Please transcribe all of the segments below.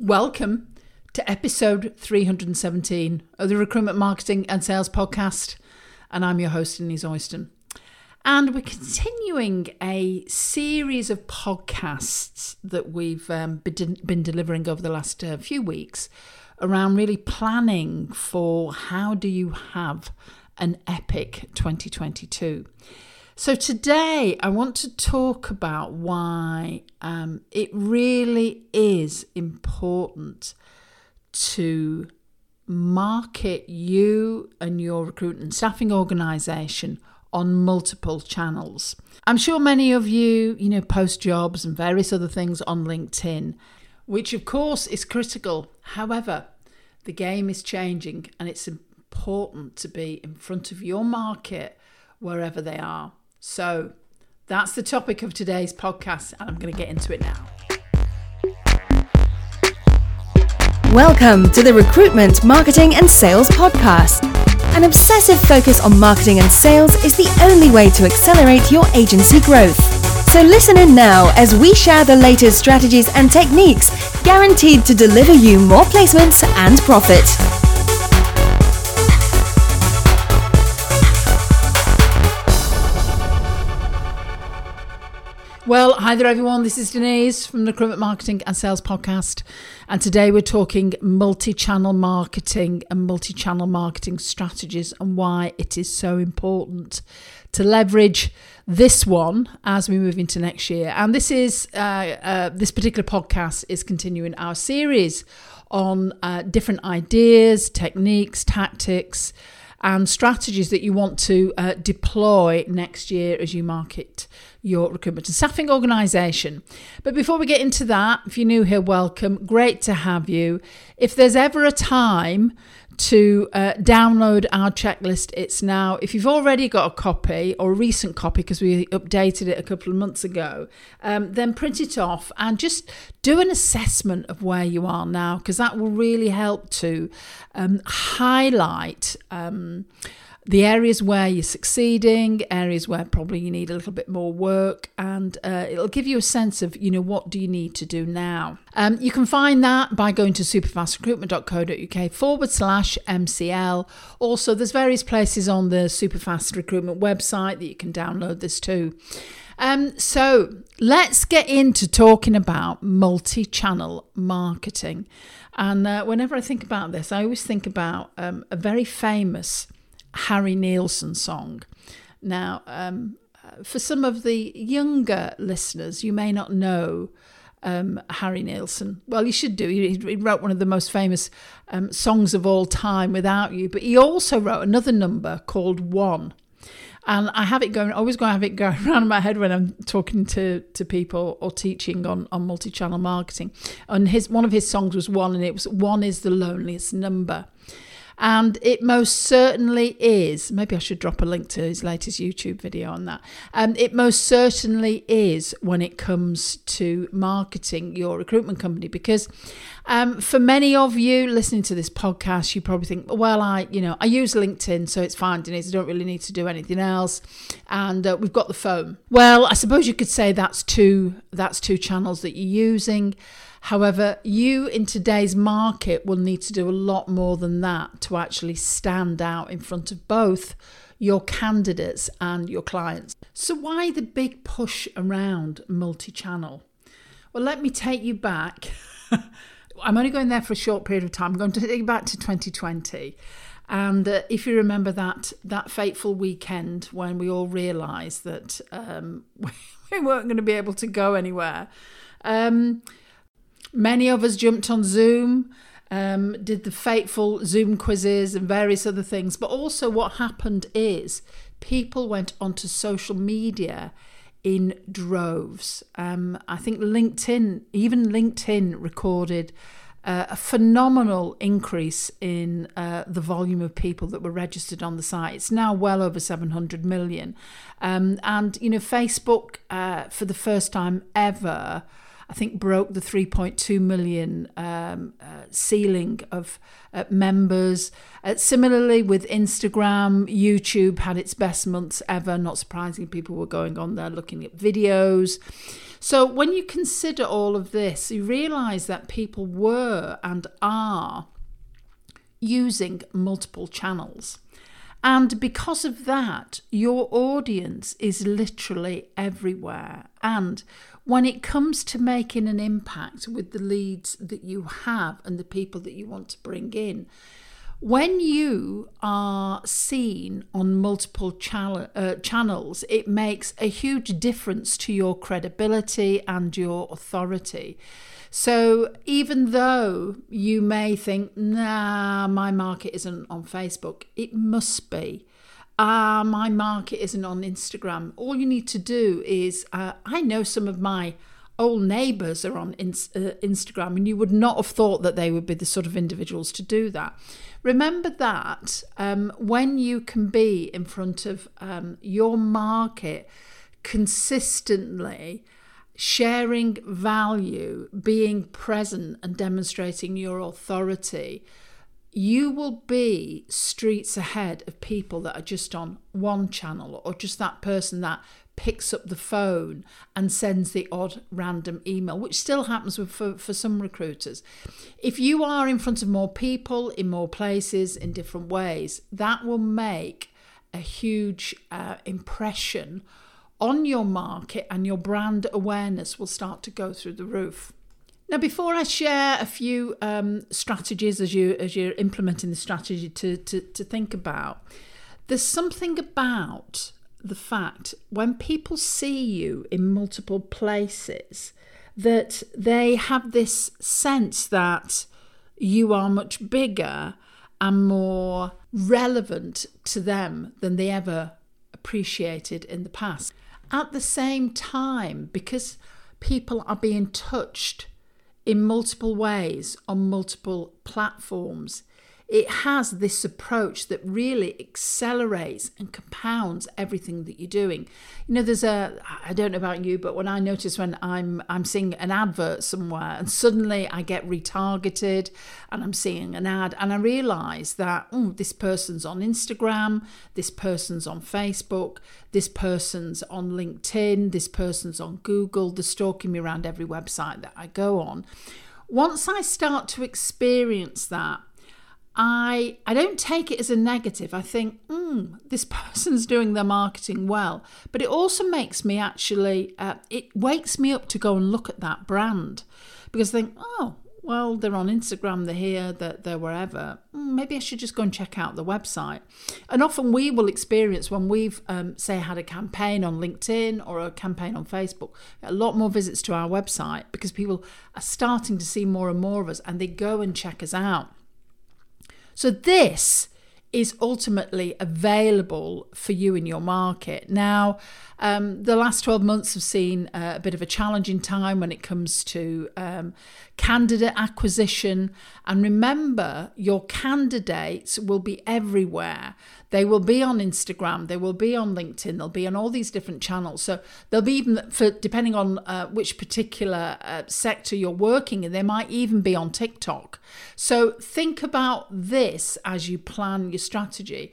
Welcome to episode 317 of the Recruitment Marketing and Sales Podcast. And I'm your host, Denise Oyston. And we're continuing a series of podcasts that we've um, been, delivering over the last uh, few weeks around really planning for how do you have an epic 2022. So, today I want to talk about why um, it really is important to market you and your recruitment and staffing organization on multiple channels. I'm sure many of you, you know, post jobs and various other things on LinkedIn, which of course is critical. However, the game is changing and it's important to be in front of your market wherever they are. So that's the topic of today's podcast, and I'm going to get into it now. Welcome to the Recruitment, Marketing and Sales Podcast. An obsessive focus on marketing and sales is the only way to accelerate your agency growth. So listen in now as we share the latest strategies and techniques guaranteed to deliver you more placements and profit. Well, hi there, everyone. This is Denise from the Recruitment Marketing and Sales Podcast. And today we're talking multi channel marketing and multi channel marketing strategies and why it is so important to leverage this one as we move into next year. And this is, uh, uh, this particular podcast is continuing our series on uh, different ideas, techniques, tactics, and strategies that you want to uh, deploy next year as you market your recruitment and staffing organisation. But before we get into that, if you're new here, welcome. Great to have you. If there's ever a time to uh, download our checklist, it's now. If you've already got a copy or a recent copy, because we updated it a couple of months ago, um, then print it off and just do an assessment of where you are now, because that will really help to um, highlight. Um, the areas where you're succeeding, areas where probably you need a little bit more work, and uh, it'll give you a sense of, you know, what do you need to do now. Um, you can find that by going to superfastrecruitment.co.uk forward slash MCL. Also, there's various places on the Superfast Recruitment website that you can download this too. Um, so let's get into talking about multi channel marketing. And uh, whenever I think about this, I always think about um, a very famous Harry Nilsson song. Now, um, for some of the younger listeners, you may not know um, Harry Nilsson. Well, you should do. He, he wrote one of the most famous um, songs of all time, Without You, but he also wrote another number called One. And I have it going, always going to have it going around in my head when I'm talking to, to people or teaching on, on multi channel marketing. And his one of his songs was One, and it was One is the loneliest number. And it most certainly is. Maybe I should drop a link to his latest YouTube video on that. Um, it most certainly is when it comes to marketing your recruitment company because um, for many of you listening to this podcast, you probably think, well, I, you know, I use LinkedIn, so it's fine, Denise. I don't really need to do anything else, and uh, we've got the phone. Well, I suppose you could say that's two that's two channels that you're using. However, you in today's market will need to do a lot more than that to actually stand out in front of both your candidates and your clients. So, why the big push around multi channel? Well, let me take you back. I'm only going there for a short period of time. I'm going to take you back to 2020. And uh, if you remember that that fateful weekend when we all realised that um, we weren't going to be able to go anywhere, um, Many of us jumped on Zoom, um, did the fateful Zoom quizzes and various other things. But also, what happened is people went onto social media in droves. Um, I think LinkedIn, even LinkedIn, recorded uh, a phenomenal increase in uh, the volume of people that were registered on the site. It's now well over 700 million. Um, and, you know, Facebook, uh, for the first time ever, I think broke the 3.2 million um, uh, ceiling of uh, members. Uh, similarly, with Instagram, YouTube had its best months ever. Not surprising, people were going on there looking at videos. So when you consider all of this, you realize that people were and are using multiple channels. And because of that, your audience is literally everywhere. And when it comes to making an impact with the leads that you have and the people that you want to bring in, when you are seen on multiple channel, uh, channels, it makes a huge difference to your credibility and your authority. So even though you may think, nah, my market isn't on Facebook, it must be. Ah, uh, my market isn't on Instagram. All you need to do is, uh, I know some of my old neighbours are on uh, Instagram, and you would not have thought that they would be the sort of individuals to do that. Remember that um, when you can be in front of um, your market consistently, sharing value, being present, and demonstrating your authority, you will be streets ahead of people that are just on one channel or just that person that picks up the phone and sends the odd random email, which still happens for, for some recruiters. If you are in front of more people, in more places, in different ways, that will make a huge uh, impression on your market and your brand awareness will start to go through the roof. Now, before I share a few um, strategies as you as you're implementing the strategy to, to to think about, there's something about the fact when people see you in multiple places that they have this sense that you are much bigger and more relevant to them than they ever appreciated in the past. At the same time, because people are being touched in multiple ways on multiple platforms, it has this approach that really accelerates and compounds everything that you're doing. You know, there's a I don't know about you, but when I notice when I'm I'm seeing an advert somewhere and suddenly I get retargeted and I'm seeing an ad and I realize that oh, this person's on Instagram, this person's on Facebook, this person's on LinkedIn, this person's on Google, they're stalking me around every website that I go on. Once I start to experience that, I I don't take it as a negative. I think, mm, this person's doing their marketing well, but it also makes me actually uh, it wakes me up to go and look at that brand because I think, oh, well, they're on Instagram, they're here, they're, they're wherever. Mm, maybe I should just go and check out the website. And often we will experience when we've, um, say, had a campaign on LinkedIn or a campaign on Facebook, a lot more visits to our website because people are starting to see more and more of us and they go and check us out. So this is ultimately available for you in your market. Now, um, the last 12 months have seen uh, a bit of a challenging time when it comes to um, candidate acquisition. And remember, your candidates will be everywhere. They will be on Instagram, they will be on LinkedIn, they'll be on all these different channels. So they'll be even for depending on uh, which particular uh, sector you're working in, they might even be on TikTok. So think about this as you plan your strategy.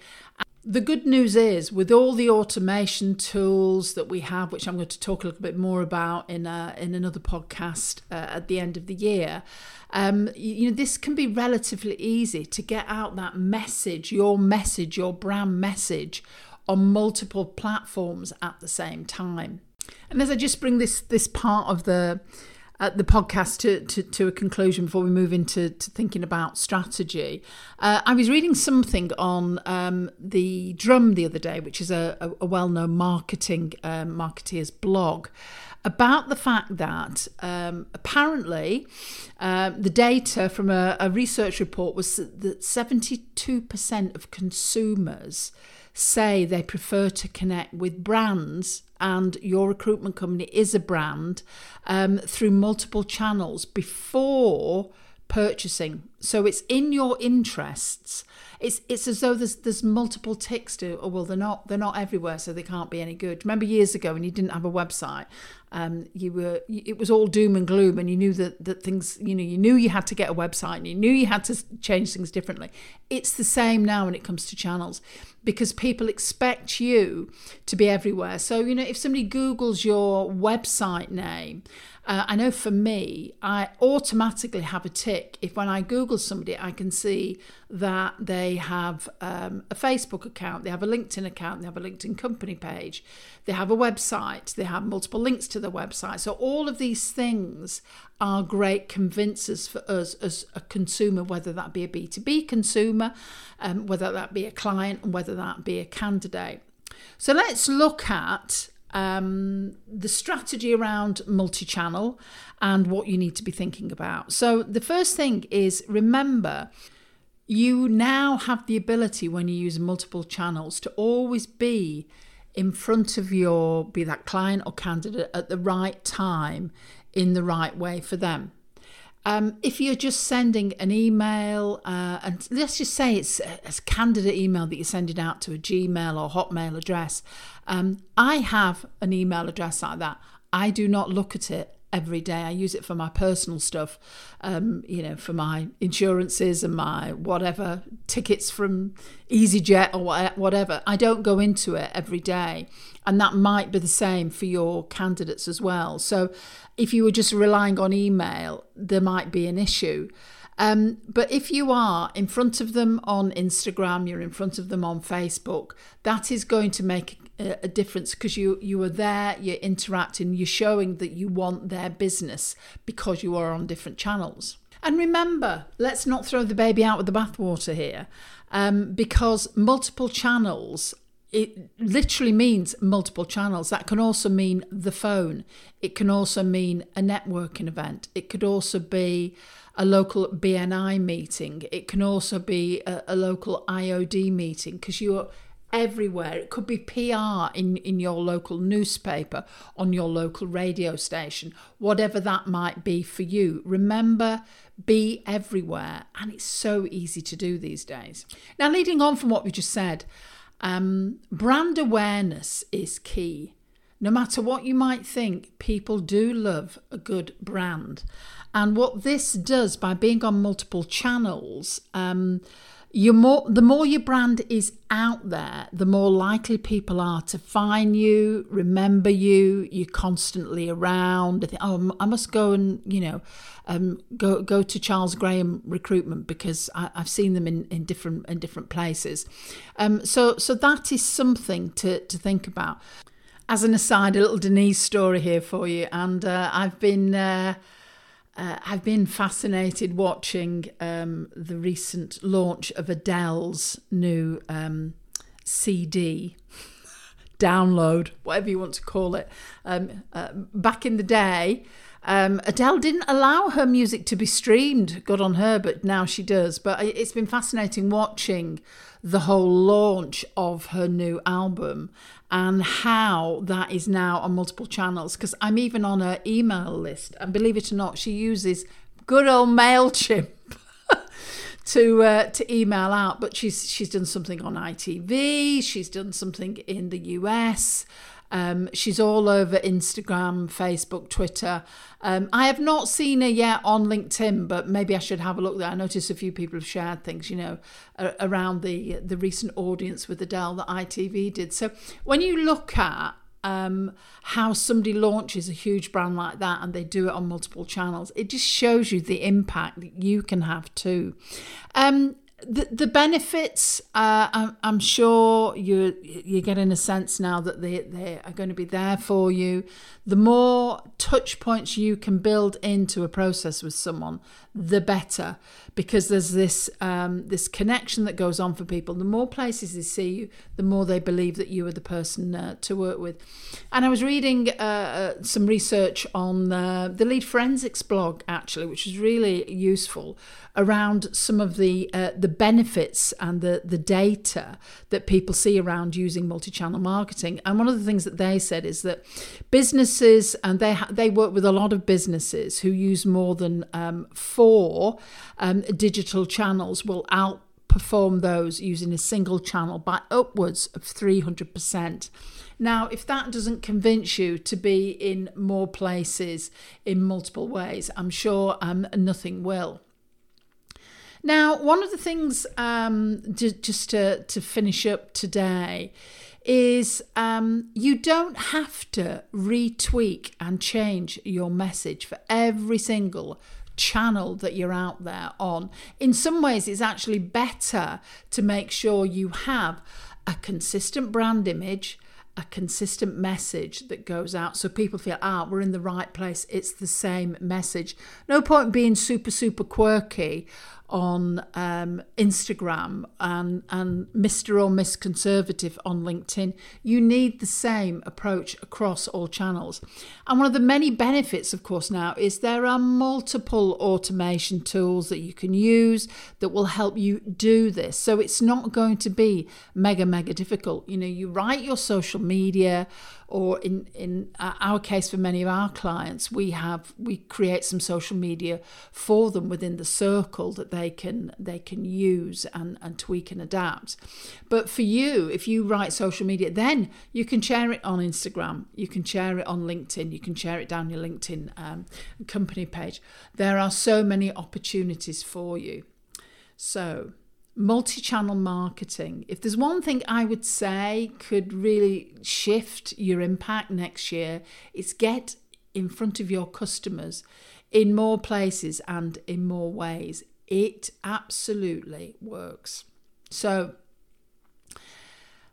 The good news is, with all the automation tools that we have, which I'm going to talk a little bit more about in a, in another podcast uh, at the end of the year, um, you know this can be relatively easy to get out that message, your message, your brand message, on multiple platforms at the same time. And as I just bring this this part of the uh, the podcast to, to, to, a conclusion before we move into thinking about strategy. Uh, I was reading something on um, the Drum the other day, which is a, a, a well known marketing um, marketeer's blog. About the fact that um, apparently uh, the data from a, a research report was that 72% of consumers say they prefer to connect with brands and your recruitment company is a brand um, through multiple channels before purchasing. So it's in your interests. It's it's as though there's there's multiple ticks to oh well they're not they're not everywhere so they can't be any good. Remember years ago when you didn't have a website, um, you were it was all doom and gloom and you knew that that things you know you knew you had to get a website and you knew you had to change things differently. It's the same now when it comes to channels because people expect you to be everywhere. So you know if somebody googles your website name uh, I know for me, I automatically have a tick if when I Google somebody, I can see that they have um, a Facebook account, they have a LinkedIn account, they have a LinkedIn company page, they have a website, they have multiple links to the website. So, all of these things are great convincers for us as a consumer, whether that be a B2B consumer, um, whether that be a client, and whether that be a candidate. So, let's look at um, the strategy around multi channel and what you need to be thinking about. So, the first thing is remember you now have the ability when you use multiple channels to always be in front of your be that client or candidate at the right time in the right way for them um, if you're just sending an email, uh, and let's just say it's a, a, candidate email that you're sending out to a Gmail or Hotmail address, um, I have an email address like that. I do not look at it every day. I use it for my personal stuff, um, you know, for my insurances and my whatever tickets from EasyJet or whatever. I don't go into it every day. And that might be the same for your candidates as well. So if you were just relying on email, there might be an issue. Um, but if you are in front of them on Instagram, you're in front of them on Facebook, that is going to make a, difference because you you are there, you're interacting, you're showing that you want their business because you are on different channels. And remember, let's not throw the baby out with the bathwater here, um, because multiple channels it literally means multiple channels. That can also mean the phone. It can also mean a networking event. It could also be a local BNI meeting. It can also be a, a local IOD meeting because you're everywhere. It could be PR in, in your local newspaper, on your local radio station, whatever that might be for you. Remember, be everywhere. And it's so easy to do these days. Now, leading on from what we just said, um, brand awareness is key. No matter what you might think, people do love a good brand. And what this does by being on multiple channels, um, you more the more your brand is out there, the more likely people are to find you, remember you. You're constantly around. Think, oh, I must go and you know, um, go go to Charles Graham recruitment because I, have seen them in, in different in different places. Um, so so that is something to to think about. As an aside, a little Denise story here for you, and uh, I've been. Uh, uh, I've been fascinated watching um, the recent launch of Adele's new um, CD, download, whatever you want to call it. Um, uh, back in the day, um, Adele didn't allow her music to be streamed, good on her, but now she does. But it's been fascinating watching the whole launch of her new album and how that is now on multiple channels. Because I'm even on her email list, and believe it or not, she uses good old Mailchimp. to uh, to email out, but she's she's done something on ITV. She's done something in the US. Um, she's all over Instagram, Facebook, Twitter. Um, I have not seen her yet on LinkedIn, but maybe I should have a look there. I noticed a few people have shared things, you know, around the the recent audience with Adele that ITV did. So when you look at um, how somebody launches a huge brand like that and they do it on multiple channels, it just shows you the impact that you can have too. Um, the, the benefits, uh, I'm, I'm sure you you're getting a sense now that they, they are going to be there for you. The more touch points you can build into a process with someone, the better, because there's this um, this connection that goes on for people. The more places they see you, the more they believe that you are the person uh, to work with. And I was reading uh, uh some research on uh, the Lead Forensics blog actually, which was really useful around some of the uh, the benefits and the, the data that people see around using multi-channel marketing. And one of the things that they said is that businesses, and they ha- they work with a lot of businesses who use more than um, four um, digital channels, will outperform those using a single channel by upwards of 300%. Now, if that doesn't convince you to be in more places in multiple ways, I'm sure um, nothing will. Now, one of the things, um, just to, to finish up today, is um, you don't have to retweak and change your message for every single channel that you're out there on. In some ways, it's actually better to make sure you have a consistent brand image a consistent message that goes out so people feel, ah, we're in the right place. It's the same message. No point being super, super quirky on um, Instagram and, and Mr. or Miss Conservative on LinkedIn. You need the same approach across all channels. And one of the many benefits, of course, now is there are multiple automation tools that you can use that will help you do this. So it's not going to be mega, mega difficult. You know, you write your social media or in in our case for many of our clients we have we create some social media for them within the circle that they can they can use and, and tweak and adapt. But for you if you write social media then you can share it on instagram you can share it on linkedin you can share it down your linkedin um, company page. There are so many opportunities for you. So multi channel marketing. If there's one thing I would say could really shift your impact next year, it's get in front of your customers in more places and in more ways. It absolutely works. So,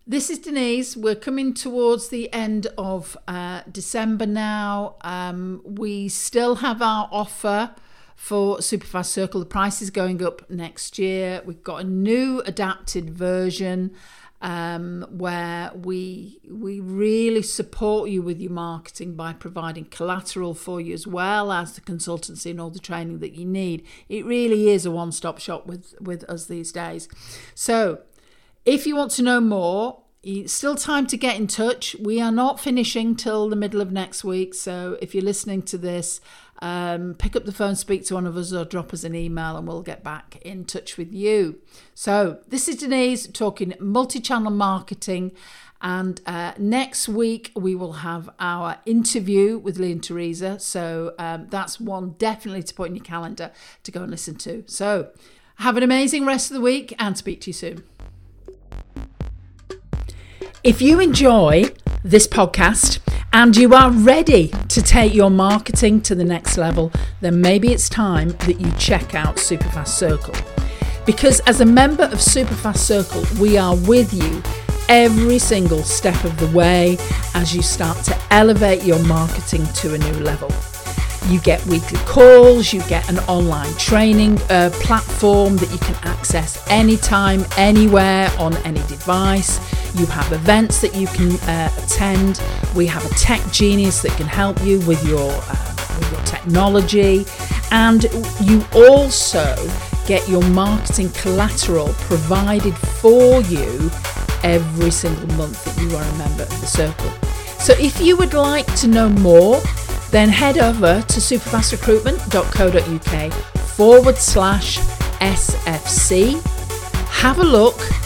this is Denise. We're coming towards the end of uh, December now. Um, we still have our offer for Superfast Circle. The price is going up next year. We've got a new adapted version um, where we we really support you with your marketing by providing collateral for you as well as the consultancy and all the training that you need. It really is a one-stop shop with with us these days. So, if you want to know more, it's still time to get in touch. We are not finishing till the middle of next week. So if you're listening to this um, pick up the phone, speak to one of us, or drop us an email, and we'll get back in touch with you. So, this is Denise talking multi channel marketing. And uh, next week, we will have our interview with Lee and Teresa. So, um, that's one definitely to put in your calendar to go and listen to. So, have an amazing rest of the week and speak to you soon. If you enjoy this podcast, and you are ready to take your marketing to the next level, then maybe it's time that you check out Superfast Circle. Because as a member of Superfast Circle, we are with you every single step of the way as you start to elevate your marketing to a new level. You get weekly calls, you get an online training uh, platform that you can access anytime, anywhere, on any device. You have events that you can uh, attend. We have a tech genius that can help you with your, uh, with your technology. And you also get your marketing collateral provided for you every single month that you are a member of the circle. So if you would like to know more, then head over to superfastrecruitment.co.uk forward slash SFC. Have a look